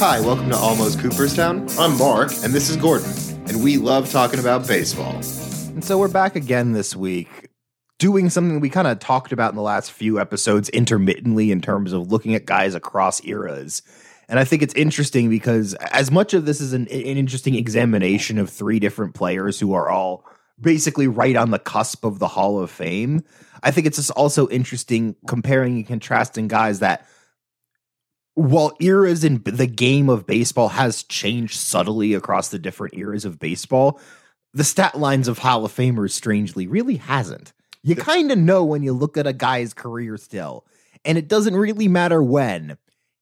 Hi, welcome to Almost Cooperstown. I'm Mark, and this is Gordon, and we love talking about baseball. And so we're back again this week doing something we kind of talked about in the last few episodes intermittently in terms of looking at guys across eras. And I think it's interesting because as much of this is an, an interesting examination of three different players who are all basically right on the cusp of the Hall of Fame, I think it's just also interesting comparing and contrasting guys that while eras in the game of baseball has changed subtly across the different eras of baseball, the stat lines of Hall of Famers strangely really hasn't. You kind of know when you look at a guy's career still, and it doesn't really matter when.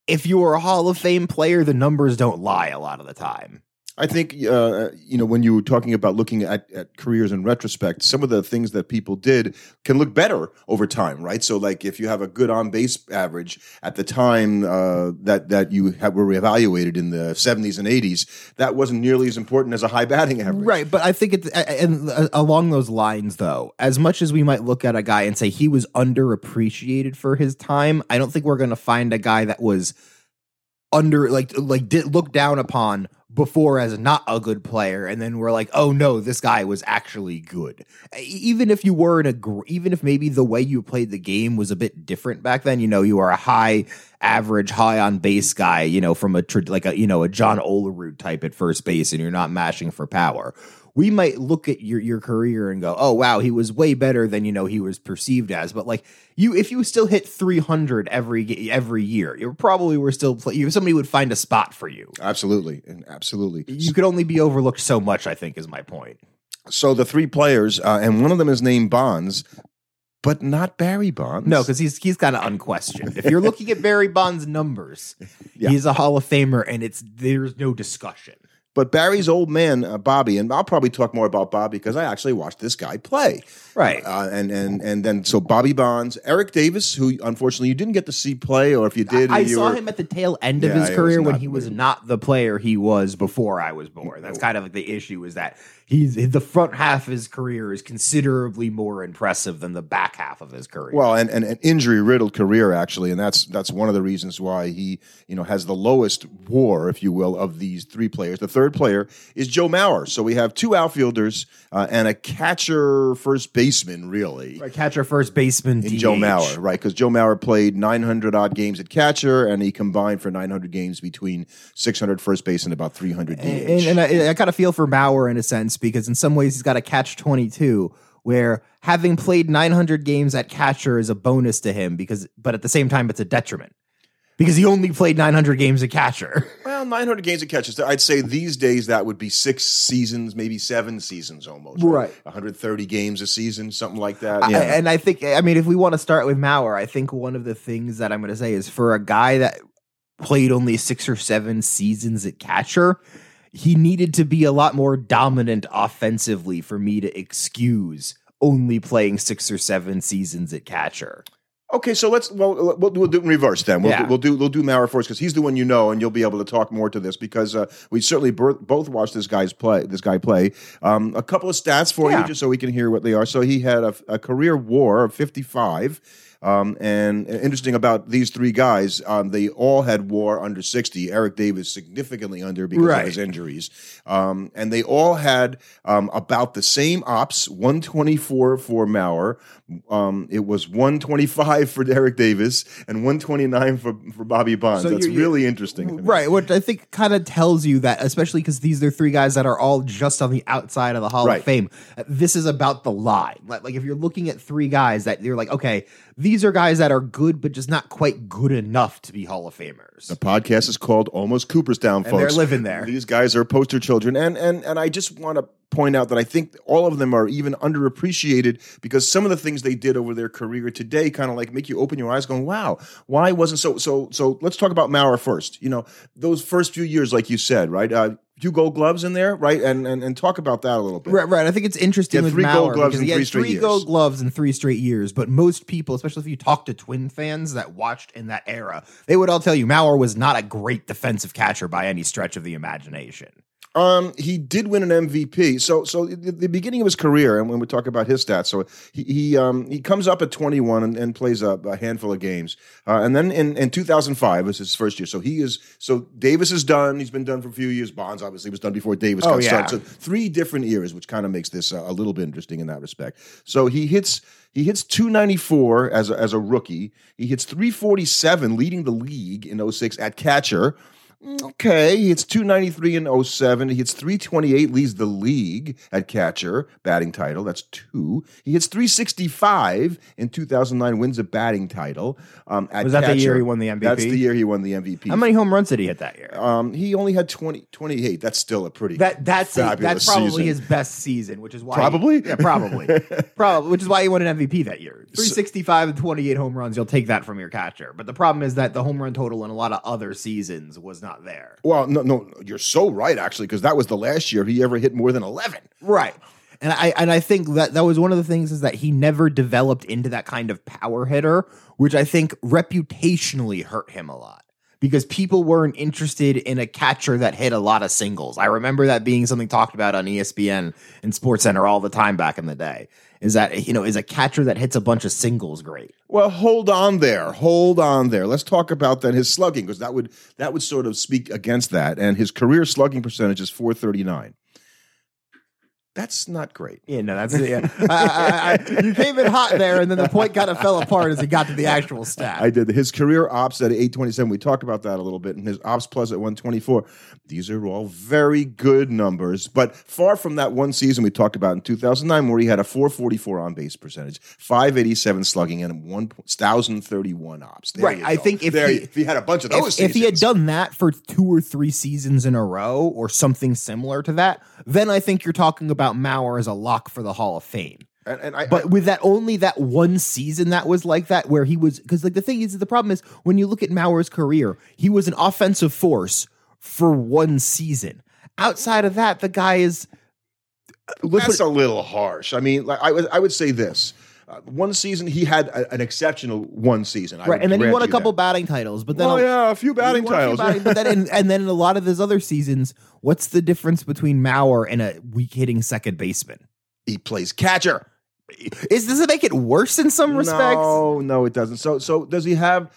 If you're a Hall of Fame player, the numbers don't lie a lot of the time. I think uh, you know when you were talking about looking at, at careers in retrospect, some of the things that people did can look better over time, right? So, like if you have a good on base average at the time uh, that that you have, were evaluated in the seventies and eighties, that wasn't nearly as important as a high batting average, right? But I think it's and uh, along those lines, though, as much as we might look at a guy and say he was underappreciated for his time, I don't think we're going to find a guy that was under like like did look down upon before as not a good player and then we're like oh no this guy was actually good. Even if you were in a even if maybe the way you played the game was a bit different back then you know you are a high average high on base guy you know from a like a you know a John Olerud type at first base and you're not mashing for power we might look at your your career and go, "Oh wow, he was way better than you know he was perceived as." But like you, if you still hit 300 every every year, you probably were still play, you, somebody would find a spot for you. Absolutely, and absolutely, you could only be overlooked so much. I think is my point. So the three players, uh, and one of them is named Bonds, but not Barry Bonds. No, because he's he's kind of unquestioned. If you're looking at Barry Bonds' numbers, yeah. he's a Hall of Famer, and it's there's no discussion. But Barry's old man, uh, Bobby, and I'll probably talk more about Bobby because I actually watched this guy play. Right. Uh, and and and then so Bobby Bonds, Eric Davis, who unfortunately you didn't get to see play, or if you did, I, you saw were, him at the tail end of Yeah, his career when he was good. not the player he was before I was born. That's kind of like the issue is that he's the front half of his career is considerably more impressive than the back half of his career. Well, and, and an injury riddled career actually, and that's that's one of the reasons why he you know has the lowest WAR, if you will, of these three players. The third player is Joe Mauer. So we have two outfielders uh, and a catcher, first baseman, really. right, catcher, first baseman, in DH. Joe Mauer, right? Because Joe Mauer played 900 odd games at catcher, and he combined for 900 games between 600 first base and about 300 DH. And, and I, I kind of feel for Mauer in a sense because in some ways he's got a catch 22 where having played 900 games at catcher is a bonus to him because but at the same time it's a detriment because he only played 900 games at catcher. well, 900 games at catcher. I'd say these days that would be six seasons, maybe seven seasons almost. Right. 130 games a season, something like that. I- Yeah. and I think, I mean, if we want to start with Mauer, I think one of the things that I'm going to say is for a guy that played only six or seven seasons at catcher, he needed to be a lot more dominant offensively for me to excuse only playing six or seven seasons at catcher. Okay, so let's well we'll, we'll do it in reverse then. We'll, Yeah. do, we'll do we'll do Mauer first because he's the one you know, and you'll be able to talk more to this because uh, we certainly bur- both watched this guy's play. This guy play. Um, a couple of stats for Yeah. you, just so we can hear what they are. So he had a, a career WAR of fifty five. Um, and interesting about these three guys, um, they all had WAR under 60. Eric Davis significantly under because Right. of his injuries. Um, and they all had um, about the same ops 124 for Mauer. Um, it was 125 for Eric Davis and 129 for, for Bobby Bonds. So That's you're- really interesting. to me. Right, which I think kind of tells you that, especially because these are three guys that are all just on the outside of the Hall Right. of Fame. This is about the line. Like, like if you're looking at three guys that you're like, okay, these are guys that are good, but just not quite good enough to be Hall of Famers. The podcast is called Almost Cooperstown, folks. And they're living there. These guys are poster children, and and and I just want to point out that I think all of them are even underappreciated because some of the things they did over their career today kind of like make you open your eyes, going, "Wow, why wasn't so?" So so let's talk about Mauer first. You know, those first few years, like you said, right? Uh, few gold gloves in there, right? And and and talk about that a little bit. Right, right. I think it's interesting with three gold gloves in three straight three years. gold gloves in three straight years. But most people, especially if you talk to Twin fans that watched in that era, they would all tell you Mauer was not a great defensive catcher by any stretch of the imagination. Um, he did win an MVP. So, so the, the beginning of his career, and when we talk about his stats, so he he, um, he comes up at 21 and, and plays a, a handful of games, uh, and then in, in 2005 was his first year. So he is so Davis is done. He's been done for a few years. Bonds obviously was done before Davis Oh, got yeah. started. So three different eras, which kind of makes this uh, a little bit interesting in that respect. So he hits. He hits 294 as a, as a rookie. He hits 347, leading the league in 06 at catcher. Okay, he hits 293 in 07. He hits 328, leads the league at catcher, batting title. That's two. He hits 365 in 2009, wins a batting title. Um, at Was that the year he won the MVP? That's the year he won the MVP. How many home runs did he hit that year? Um, he only had 20, 28. That's still a pretty That that's a, that's probably season. his best season, which is why Probably? yeah probably probably which is why he won an MVP that year. Three sixty five and twenty eight home runs. You'll take that from your catcher, but the problem is that the home run total in a lot of other seasons was not there. Well, no, no, you're so right, actually, because that was the last year he ever hit more than 11. Right. And I and I think that that was one of the things is that he never developed into that kind of power hitter, which I think reputationally hurt him a lot because people weren't interested in a catcher that hit a lot of singles. I remember that being something talked about on ESPN and Sports Center all the time back in the day. Is that you know is a catcher that hits a bunch of singles great? Well, hold on there. Hold on there. Let's talk about then his slugging because that would that would sort of speak against that. And his career slugging percentage is 439. That's not great. Yeah, no, that's yeah. I, I, I, you came in hot there, and then the point kind of fell apart as he got to the actual stat. I did his career ops at 827. We talked about that a little bit, and his ops plus at 124. These are all very good numbers, but far from that one season we talked about in 2009 where he had a 444 on base percentage, 587 slugging, and 1,031 ops. There Right, I go. think if There he- if he had a bunch of those, if, if he had done that for two or three seasons in a row or something similar to that, then I think you're talking about Mauer as a lock for the Hall of Fame. and, and I, But with that only that one season that was like that, where he was because like the thing is the problem is when you look at Mauer's career, he was an offensive force for one season. Outside of that, the guy is uh, let's That's a little harsh. I mean, like I would, I would say this: uh, one season he had a, an exceptional one season, I right, and then he won a couple that. batting titles, but then Oh a- yeah, a few batting a few titles. batting- but then and, and then in a lot of his other seasons, what's the difference between Mauer and a weak hitting second baseman? he plays catcher. Is does it make it worse in some respects? No, no, it doesn't. So, so does he have?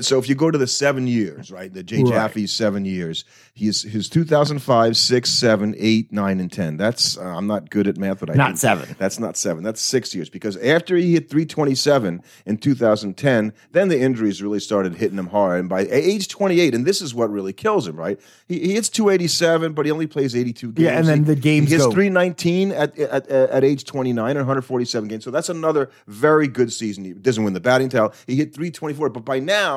So, if you go to the seven years, right, the Jay Right. Jaffe's seven years, he's his 2005, six, seven, eight, nine, and ten. That's uh, I'm not good at math, but I Not think- seven. That's not seven. That's six years because after he hit 327 in 2010, then the injuries really started hitting him hard. And by age 28, and this is what really kills him, right? He, he hits 287, but he only plays 82 games. Yeah, and then He- the games he hits go- 319 at, at at age 29 and 147 games. So that's another very good season. He doesn't win the batting title. He hit 324, but by now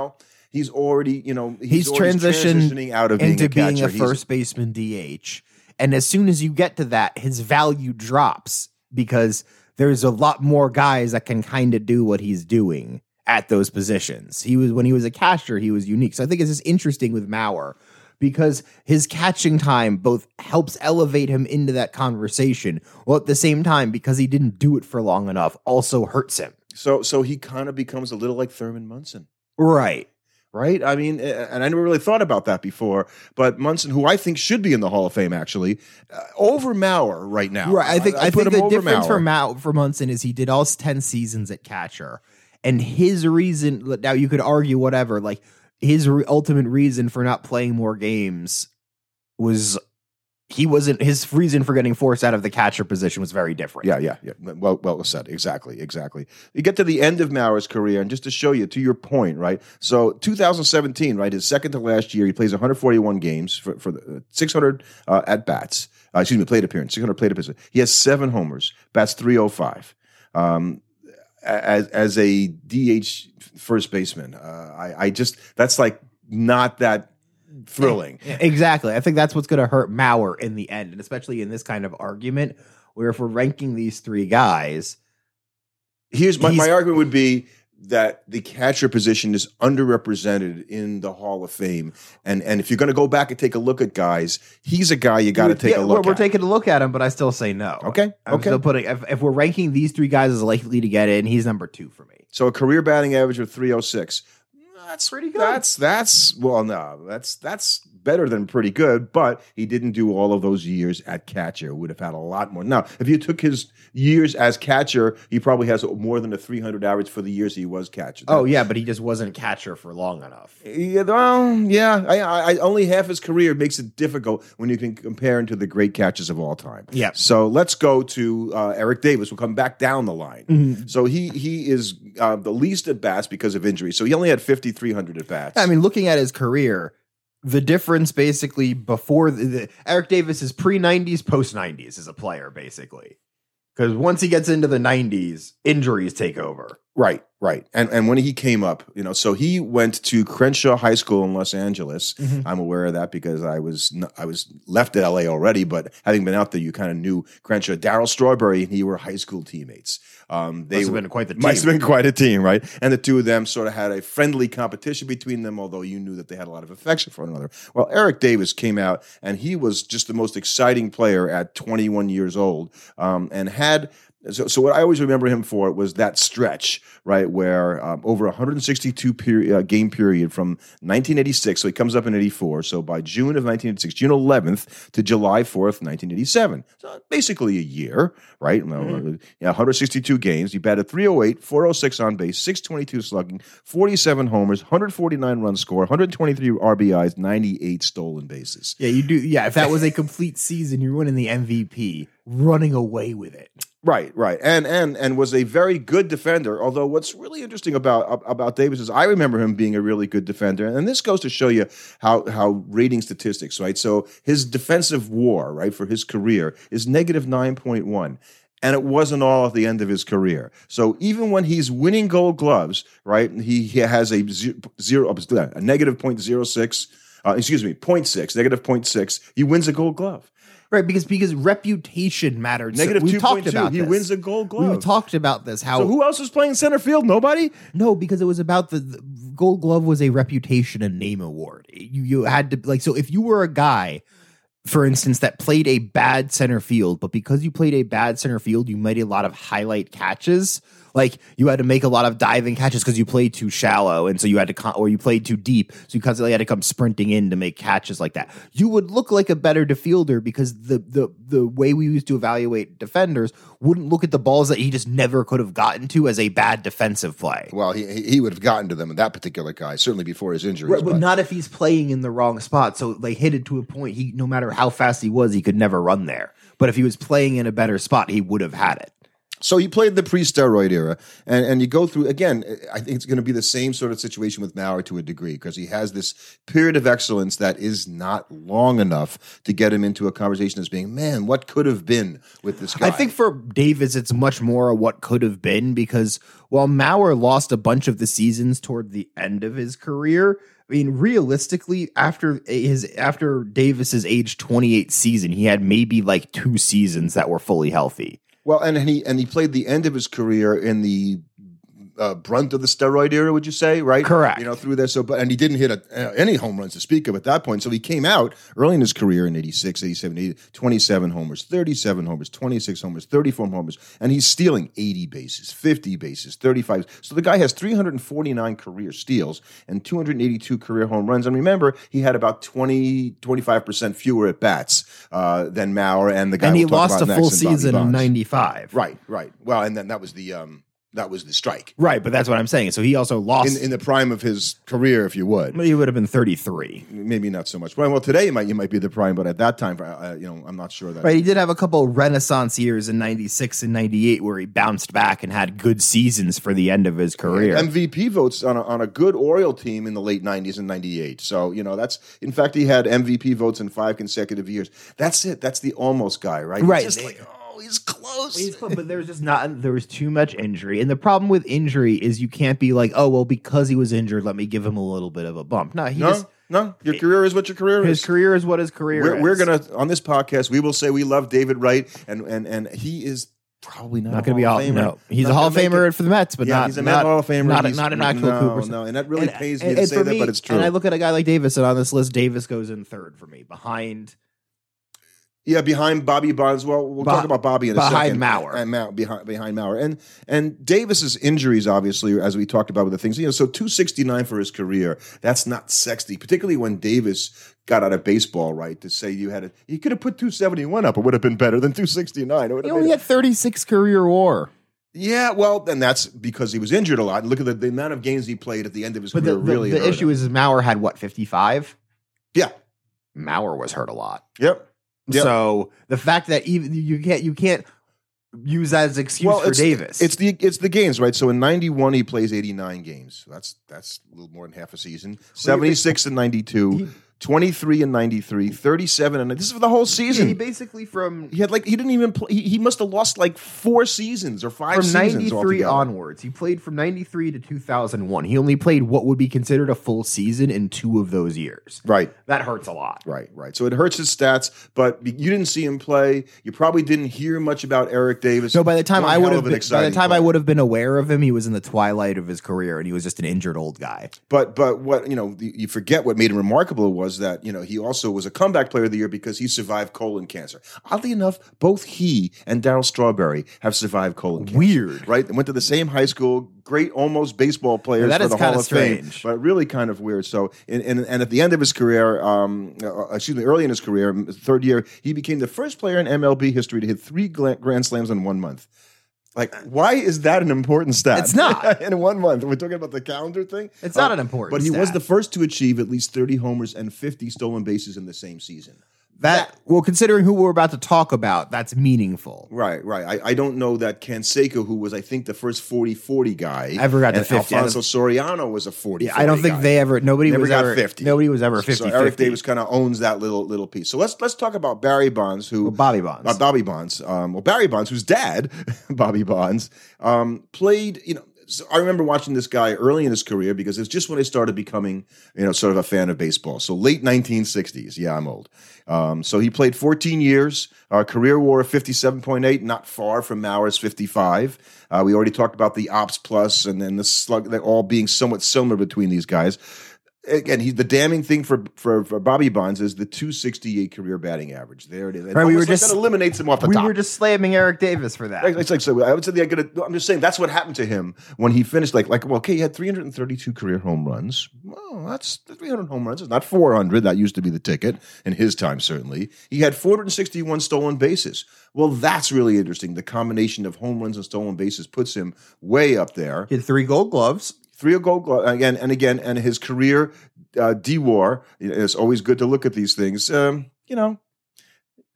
he's already, you know, he's, He's, transitioned transitioning out of being into a being a first baseman DH. And as soon as you get to that, his value drops because there's a lot more guys that can kind of do what he's doing at those positions. He was when he was a catcher, he was unique. So I think it's just interesting with Mauer because his catching time both helps elevate him into that conversation, while at the same time, because he didn't do it for long enough, also hurts him. so so he kind of becomes a little like Thurman Munson. Right. right? I mean, and I never really thought about that before. But Munson, who I think should be in the Hall of Fame, actually, uh, over Mauer right now. Right. I think I, put think the difference for Mauer. For Munson is he did all ten seasons at catcher, and his reason. Now you could argue whatever. Like his re- ultimate reason for not playing more games was he wasn't his reason for getting forced out of the catcher position was very different. Yeah, yeah, yeah. Well, well said. Exactly, exactly. You get to the end of Mauer's career, and just to show you, to your point, right? So, 2017, right, his second to last year, he plays 141 games for, for the, uh, 600 uh, at bats. Uh, excuse me, plate appearance, 600 plate appearance. He has seven homers, bats 305. Um, as as a DH first baseman, uh, I, I just that's like not that thrilling. Exactly. I think that's what's going to hurt Mauer in the end, and especially in this kind of argument where if we're ranking these three guys, Here's my, my argument would be that the catcher position is underrepresented in the Hall of Fame. And and if you're going to go back and take a look at guys, he's a guy you got to take Yeah, a look we're, we're taking a look at him, but I still say no. Okay, I'm okay. still putting if, if we're ranking these three guys as likely to get in, he's number two for me. so a career batting average of 306. That's Pretty good. That's that's well no, that's that's better than pretty good, but he didn't do all of those years at catcher. Would have had a lot more. Now, if you took his years as catcher, he probably has more than a 300 average for the years he was catcher. Oh yeah, but he just wasn't catcher for long enough. Yeah, well, yeah. I, I, only half his career makes it difficult when you can compare him to the great catchers of all time. Yeah. So let's go to uh, Eric Davis. We'll come back down the line. Mm-hmm. So he he is uh, the least at bats because of injury. So he only had 5,300 at bats. I mean, looking at his career, the difference basically before the, the Eric Davis is pre 90s, post 90s as a player, basically. Because once he gets into the 90s, injuries take over. Right, right. And and when he came up, you know, so he went to Crenshaw High School in Los Angeles. Mhm. I'm aware of that because I was I was left at LA already, but having been out there, you kind of knew Crenshaw. Darryl Strawberry and he were high school teammates. Um, they Must have been quite the must team. have been quite a team, right? And the two of them sort of had a friendly competition between them, although you knew that they had a lot of affection for one another. Well, Eric Davis came out and he was just the most exciting player at 21 years old, um, and had. So, so what I always remember him for was that stretch, right, where um, over 162 period, uh, game period from 1986. So he comes up in 84. So by June of 1986, June 11th to July 4th, 1987. So basically a year, right? Yeah, 162 games. He batted 308, 406 on base, 622 slugging, 47 homers, 149 run score, 123 RBIs, 98 stolen bases. Yeah, you do. Yeah, if that was a complete season, you're winning the MVP, running away with it. Right, right, and and and was a very good defender. Although what's really interesting about about Davis is I remember him being a really good defender, and this goes to show you how how rating statistics, right? So his defensive WAR, right, for his career is negative nine point one. And it wasn't all at the end of his career. So even when he's winning Gold Gloves, right, he, he has a ze- zero, a negative point zero six. Uh, excuse me, 0.6, negative 0.6. He wins a Gold Glove. Right, because because reputation mattered. So- Negative we two talked point two. about He this. wins a Gold Glove. We talked about this. How So who else was playing center field? Nobody. No, because it was about the, the Gold Glove was a reputation and name award. You you had to like so if you were a guy, for instance, that played a bad center field, but because you played a bad center field, you made a lot of highlight catches. Like you had to make a lot of diving catches because you played too shallow, and so you had to, con- or you played too deep, so you constantly had to come sprinting in to make catches like that. You would look like a better defender because the the the way we used to evaluate defenders wouldn't look at the balls that he just never could have gotten to as a bad defensive play. Well, he he he would have gotten to them. That particular guy, certainly before his injury, Right, but but- not if he's playing in the wrong spot. So they hit it to a point. He, no matter how fast he was, he could never run there. But if he was playing in a better spot, he would have had it. So he played the pre-steroid era, and and you go through again. I think it's going to be the same sort of situation with Mauer to a degree because he has this period of excellence that is not long enough to get him into a conversation as being, man, what could have been with this guy. I think for Davis, it's much more of what could have been because while Mauer lost a bunch of the seasons toward the end of his career, I mean, realistically, after his after Davis's age twenty eight season, he had maybe like two seasons that were fully healthy. Well, and, he and he played the end of his career in the uh, brunt of the steroid era. Would you say right? Correct. You know, through there. So, but and he didn't hit a, uh, any home runs to speak of at that point. So he came out early in his career in 86, 87, 80, 27 homers, 37 homers, 26 homers, 34 homers, and he's stealing 80 bases, 50 bases, 35. So the guy has 349 career steals and 282 career home runs. And remember, he had about 20, 25% fewer at bats uh, than Mauer and the guy and he lost a full next in Bobby season in ninety five. Right, right. Well, and then that was the um that was the strike Right, but that's what I'm saying. So he also lost. in in the prime of his career, if you would. he would have been thirty three. Maybe not so much. Well, well, today it might you might be the prime, but at that time, uh, you know, I'm not sure that. Right, he did have a couple renaissance years in '96 and '98 where he bounced back and had good seasons for the end of his career. MVP votes on a, on a good Oriole team in the late 90s and 98. So, you know, that's, in fact, he had MVP votes in five consecutive years. That's it. That's the almost guy, right? Right. Just like, he's close. He's fun, but there's just not there was too much injury, and the problem with injury is you can't be like, oh well, because he was injured, let me give him a little bit of a bump. No, he no, just no. Your career is what your career his is. His career is what his career We're, is. we're gonna on this podcast. We will say we love David Wright, and and and he is probably not, not going to be Hall all of Famer. no. He's Not a Hall of Famer it. for the Mets, but yeah, not he's a not, Hall of Famer. Not, He's- not an actual no, Cooper. No, and that really And- pays and- me to say for that, but it's true. And I look at a guy like Davis, and on this list, Davis goes in third for me, behind Yeah, behind Bobby Bonds. Well, we'll talk about Bobby in a behind second. Mauer. And Mau- behind behind Mauer. And and Davis's injuries, obviously, as we talked about with the things, you know, so 269 for his career. That's not sexy, particularly when Davis got out of baseball, right? To say you had a you could have put 271 up, it would have been better than 269. It He only had 36 career war. yeah, well, and that's because he was injured a lot. And look at the, the amount of games he played at the end of his But career. the, the, really, the issue him. is, is Mauer had what, 55? yeah, Mauer was hurt a lot. yep. Yep. So the fact that even you can't you can't use that as an excuse for it's, Davis. It's the it's the games, right? So in '91 he plays 89 games. That's that's a little more than half a season. 76 and 92, He- 23 and 93, 37 and this is for the whole season. he basically from He had like he didn't even play. He, he must have lost like four seasons or five from seasons 93 altogether. onwards. He played from 93 to 2001. He only played what would be considered a full season in two of those years. Right, That hurts a lot. right, right. So it hurts his stats, but you didn't see him play. You probably didn't hear much about Eric Davis. So by the time One I would have been, by the exciting time I would have been aware of him, he was in the twilight of his career and he was just an injured old guy. But but what you know you you forget what made him remarkable was that you know he also was a comeback player of the year because he survived colon cancer. Oddly enough, both he and Darryl Strawberry have survived colon cancer. Weird. right? They went to the same high school. Great, almost baseball players that for is the Hall of Fame, strange. but really kind of weird. So, and, and, and at the end of his career, um, uh, excuse me, early in his career, third year, he became the first player in MLB history to hit three grand slams in one month. Like, why is that an important stat? It's not. in one month. We're talking about the calendar thing. It's not Uh, an important But he was the first to achieve at least 30 homers and 50 stolen bases in the same season. That well, considering who we're about to talk about, that's meaningful. Right, right. I, I don't know that Canseco, who was, I think, the first 40 40 guy, Ever got to 50. Alfonso Soriano was a 40 Yeah, I don't think guy. they ever. Nobody Never was got ever 50. Nobody was ever 50. So Eric Davis kind of owns that little little piece. So let's let's talk about Barry Bonds, who Bobby Bonds. uh, Bobby Bonds. Um, well, Barry Bonds, whose dad, Bobby Bonds, um, played. You know, so I remember watching this guy early in his career because it's just when I started becoming, you know, sort of a fan of baseball. So late 1960s. Yeah, I'm old. Um, so he played 14 years. Uh, career WAR of 57.8, not far from Mauer's 55. Uh, we already talked about the ops plus and then the slug, they're all being somewhat similar between these guys again, he's the damning thing for, for for Bobby Bonds is the 268 career batting average. There it is. And Right, we were like just- that eliminates him off the we top. We were just slamming Eric Davis for that. It's like so. I would say the, I gotta, I'm just saying that's what happened to him when he finished. Like like well, okay, he had 332 career home runs. Well, that's 300 home runs. It's not 400. That used to be the ticket in his time. Certainly, he had 461 stolen bases. Well, that's really interesting. The combination of home runs and stolen bases puts him way up there He had three Gold Gloves. Three gold glove again and again and his career uh, d-war it's always good to look at these things um, you know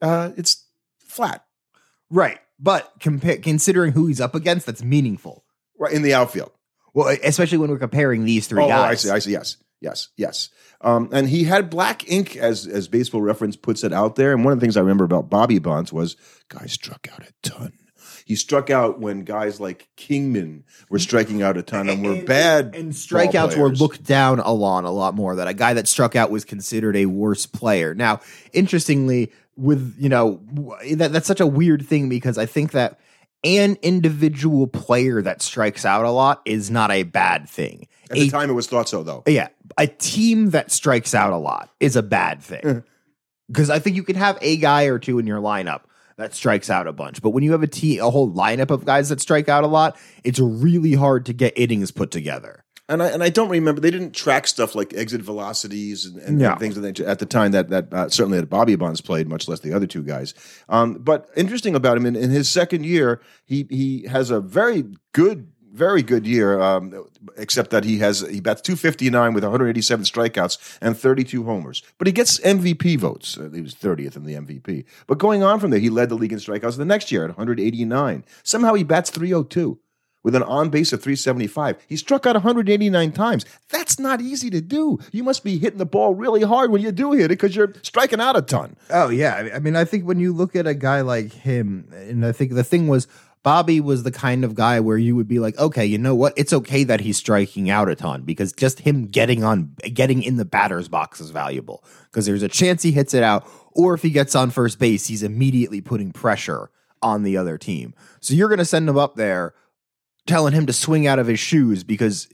uh, it's flat Right, but compa- considering who he's up against, that's meaningful. right in the outfield Well, especially when we're comparing these three oh, oh, guys. i see i see yes yes yes um, and he had black ink as as baseball reference puts it out there and one of the things i remember about bobby bonds was guys struck out a ton he struck out when guys like Kingman were mm-hmm. striking out a ton and were bad. And strikeouts were looked down a lot, a lot more. That a guy that struck out was considered a worse player. Now, interestingly, with you know that that's such a weird thing because I think that an individual player that strikes out a lot is not a bad thing. At A the time, it was thought so, though. yeah, a team that strikes out a lot is a bad thing. Because I think you can have a guy or two in your lineup that strikes out a bunch, but when you have a team, a whole lineup of guys that strike out a lot, it's really hard to get innings put together. And I and I don't remember they didn't track stuff like exit velocities and, and, No. and things that at the time that that uh, certainly that Bobby Bonds played, much less the other two guys. Um, but interesting about him in, in his second year, he he has a very good. Very good year, um, except that he has he bats 259 with 187 strikeouts and 32 homers. But he gets MVP votes. Uh, he was 30th in the MVP. But going on from there, he led the league in strikeouts the next year at 189. Somehow he bats 302 with an on base of 375. He struck out 189 times. That's not easy to do. You must be hitting the ball really hard when you do hit it because you're striking out a ton. Oh yeah, I- I mean, I think when you look at a guy like him, and I think the thing was Bobby was the kind of guy where you would be like, okay, you know what? It's okay that he's striking out a ton because just him getting on, getting in the batter's box is valuable because there's a chance he hits it out, or if he gets on first base, he's immediately putting pressure on the other team. So you're going to send him up there, telling him to swing out of his shoes because.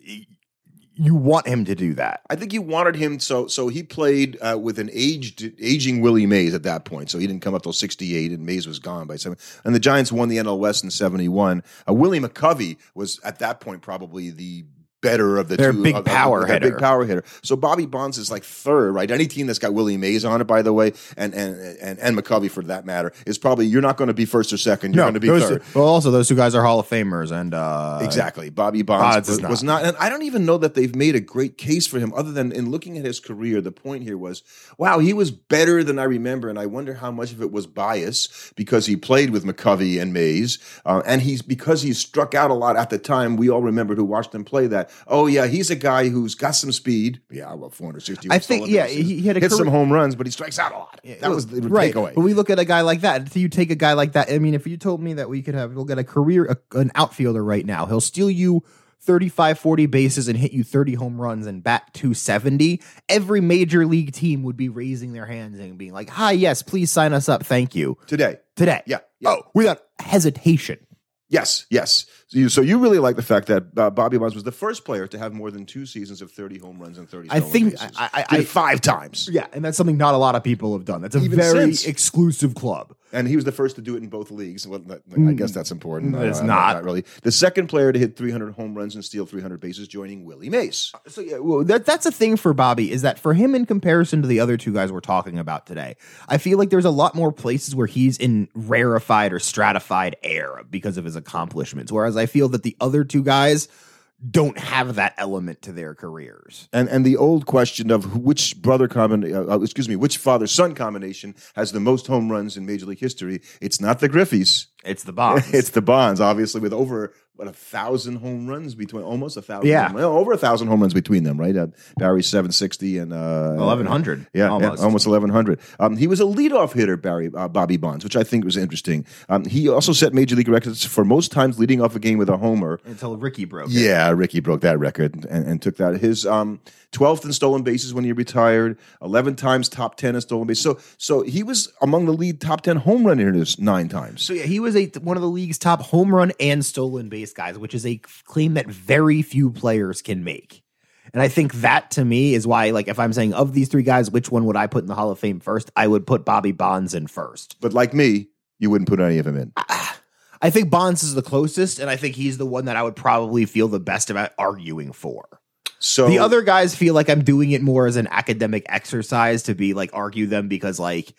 You want him to do that. I think you wanted him so so he played uh, with an aged aging Willie Mays at that point. So he didn't come up till sixty eight, and Mays was gone by seven. And the Giants won the NL West in seventy one. Uh, Willie McCovey was at that point probably the better of the Their two. big of- of- power their hitter. Big power hitter. So Bobby Bonds is like third, right? Any team that's got Willie Mays on it, by the way, and and and, and McCovey for that matter, is probably you're not going to be first or second. You're going to be those, third. Well, also those two guys are Hall of Famers, and uh, Exactly. Bobby Bonds Bonds was, not. was not. And I don't even know that they've made a great case for him other than in looking at his career. The point here was, wow, he was better than I remember. And I wonder how much of it was bias because he played with McCovey and Mays. Uh, and he's because he struck out a lot at the time. We all remembered who watched him play that. Oh, yeah, he's a guy who's got some speed. Yeah, well, 460. I think, yeah, bases. he had a hit some home runs, but he strikes out a lot. That was the right. takeaway. But we look at a guy like that. You take a guy like that. I mean, if you told me that we could have, we'll get a career, a, an outfielder right now, he'll steal you 35, 40 bases and hit you 30 home runs and bat 270. Every major league team would be raising their hands and being like, hi, yes, please sign us up. Thank you. Today. Today. Yeah. yeah. Oh, without hesitation. Yes, yes. So you, so you really like the fact that uh, Bobby Bonds was the first player to have more than two seasons of 30 home runs and 30 I think-. I- I- I- five times. Yeah. And that's something not a lot of people have done. That's a Even very since. exclusive club. And he was the first to do it in both leagues. Well, that- I guess that's important. No, it's Uh, not. really. The second player to hit 300 home runs and steal 300 bases, joining Willie Mays. So yeah, well, that that's a thing for Bobby is that for him in comparison to the other two guys we're talking about today, I feel like there's a lot more places where he's in rarefied or stratified air because of his accomplishments, whereas I feel that the other two guys don't have that element to their careers. And and the old question of which brother combination, uh, uh, excuse me, which father son combination has the most home runs in Major League history? It's not the Griffeys. It's the Bonds. it's the Bonds, obviously, with over what a thousand home runs between, almost a thousand. Yeah. home- over a thousand home runs between them, right? Uh, Barry seven sixty and uh, eleven hundred. Yeah, almost. almost, almost eleven hundred. Um, he was a leadoff hitter, Barry uh, Bobby Bonds, which I think was interesting. Um, he also set major league records for most times leading off a game with a homer. until Ricky broke. it. Yeah, Ricky broke that record and, and took that. His um, 12th in stolen bases when he retired, 11 times top 10 in stolen bases. So so he was among the lead top 10 home run hitters nine times. So yeah, he was a one of the league's top home run and stolen base guys, which is a claim that very few players can make. And I think that to me is why, like, if I'm saying of these three guys, which one would I put in the Hall of Fame first? I would put Bobby Bonds in first. But like me, you wouldn't put any of them in. Ah, I think Bonds is the closest, and I think he's the one that I would probably feel the best about arguing for. So The other guys feel like I'm doing it more as an academic exercise to be like argue them because like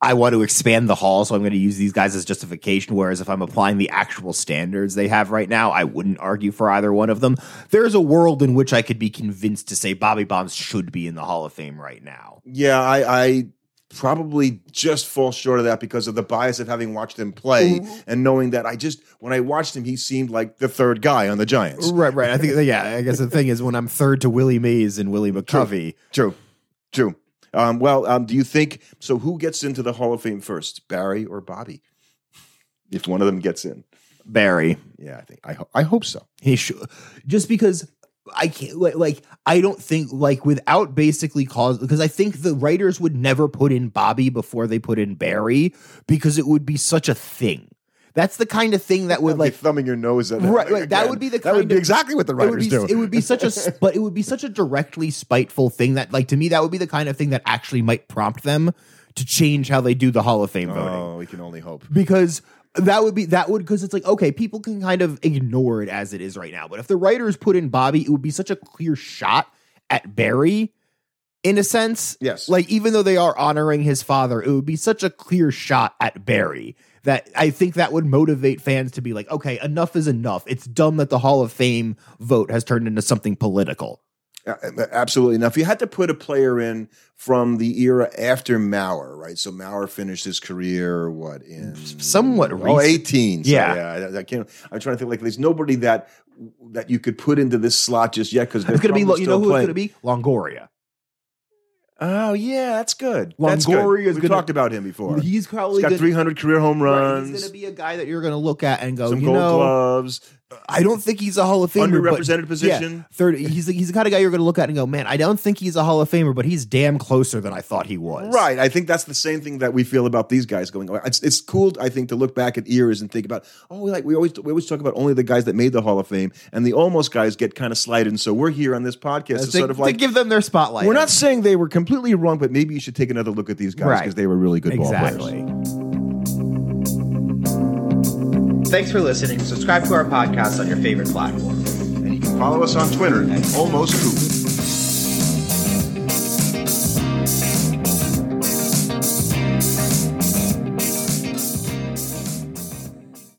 I want to expand the hall, so I'm going to use these guys as justification. Whereas if I'm applying the actual standards they have right now, I wouldn't argue for either one of them. There's a world in which I could be convinced to say Bobby Bonds should be in the Hall of Fame right now. Yeah, I, I probably just fall short of that because of the bias of having watched him play and knowing that I just when I watched him, he seemed like the third guy on the Giants. Right, right. I think yeah. I guess the thing is when I'm third to Willie Mays and Willie McCovey. True, true. Um, well, um, do you think so? Who gets into the Hall of Fame first, Barry or Bobby? If one of them gets in, Barry. yeah, I think I, ho- I hope so. He should just because I can't like, like I don't think like without basically cause because I think the writers would never put in Bobby before they put in Barry because it would be such a thing. That's the kind of thing that would Like like thumbing your nose at Right, right. That would be the that would be of- exactly what the it writers do. it would be such a but it would be such a directly spiteful thing that like to me that would be the kind of thing that actually might prompt them to change how they do the Hall of Fame voting oh, we can only hope. because that would be that would because it's like okay people can kind of ignore it as it is right now but if the writers put in bobby it would be such a clear shot at barry in a sense. Yes. like even though they are honoring his father it would be such a clear shot at barry that i think that would motivate fans to be like okay enough is enough. It's dumb that the hall of fame vote has turned into something political Absolutely. Now, if you had to put a player in from the era after Mauer, right? So Mauer finished his career, what, in Somewhat oh, recent. 18. So, Yeah. yeah. I, I can't, I'm trying to think like there's nobody that that you could put into this slot just yet because it's gonna be you know who it's gonna be longoria Oh yeah, that's good. That's good. Longoria is gonna- talked about him before. He's probably got gonna- 300 career home Right, runs, he's going to be a guy that you're going to look at and go, some you Gold know, Gloves. I don't think he's a Hall of Famer. but- Underrepresented position. Yeah, third, he's the, he's the kind of guy you're going to look at and go, man, I don't think he's a Hall of Famer, but he's damn closer than I thought he was. Right. I think that's the same thing that we feel about these guys going. Oh, it's, it's cool, I think, to look back at eras and think about, oh, like we always we always talk about only the guys that made the Hall of Fame, and the almost guys get kind of slighted. And so we're here on this podcast to sort of to like give them their spotlight. we're not saying they were completely wrong, but maybe you should take another look at these guys Right. because they were really good ball exactly. players. Thanks for listening. Subscribe to our podcast on your favorite platform. And you can follow us on Twitter at Almost Cool.